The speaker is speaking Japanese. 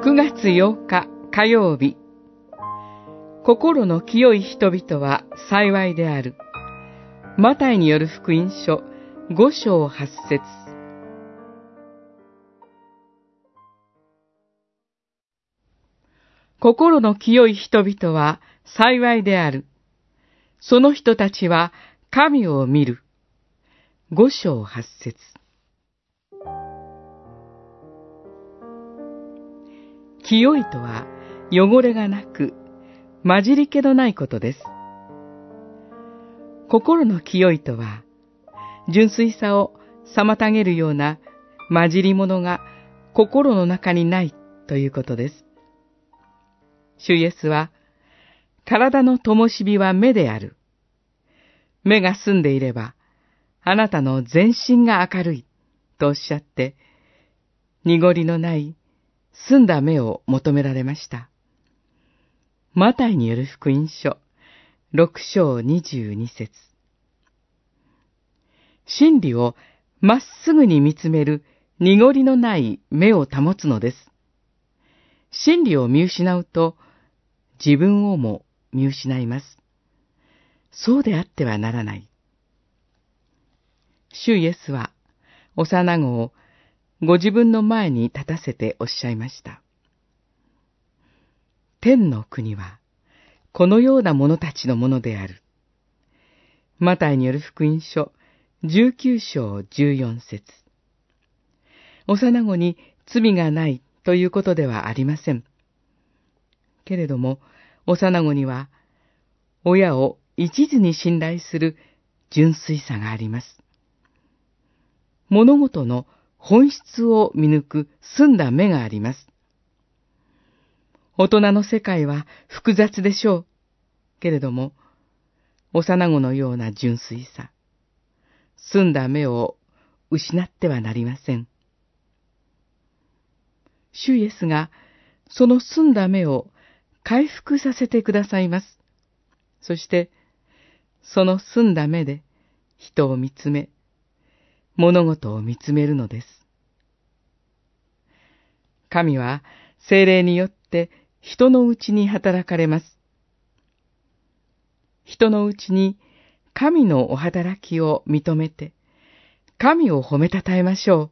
9月8日火曜日心の清い人々は幸いである。マタイによる福音書5章8節心の清い人々は幸いである。その人たちは神を見る。5章8節清いとは汚れがなく混じり気のないことです。心の清いとは、純粋さを妨げるような混じり物が心の中にないということです。主イエスは、体の灯火は目である。目が澄んでいれば、あなたの全身が明るい、とおっしゃって、濁りのない澄んだ目を求められました。マタイによる福音書、六章二十二節真理をまっすぐに見つめる濁りのない目を保つのです。真理を見失うと、自分をも見失います。そうであってはならない。主イエスは、幼子をご自分の前に立たせておっしゃいました。天の国は、このような者たちのものである。マタイによる福音書、19章14節幼子に罪がないということではありません。けれども、幼子には、親を一途に信頼する純粋さがあります。物事の本質を見抜く澄んだ目があります。大人の世界は複雑でしょう。けれども、幼子のような純粋さ、澄んだ目を失ってはなりません。主イエスがその澄んだ目を回復させてくださいます。そして、その澄んだ目で人を見つめ、物事を見つめるのです。神は精霊によって人のうちに働かれます。人のうちに神のお働きを認めて、神を褒めたたえましょう。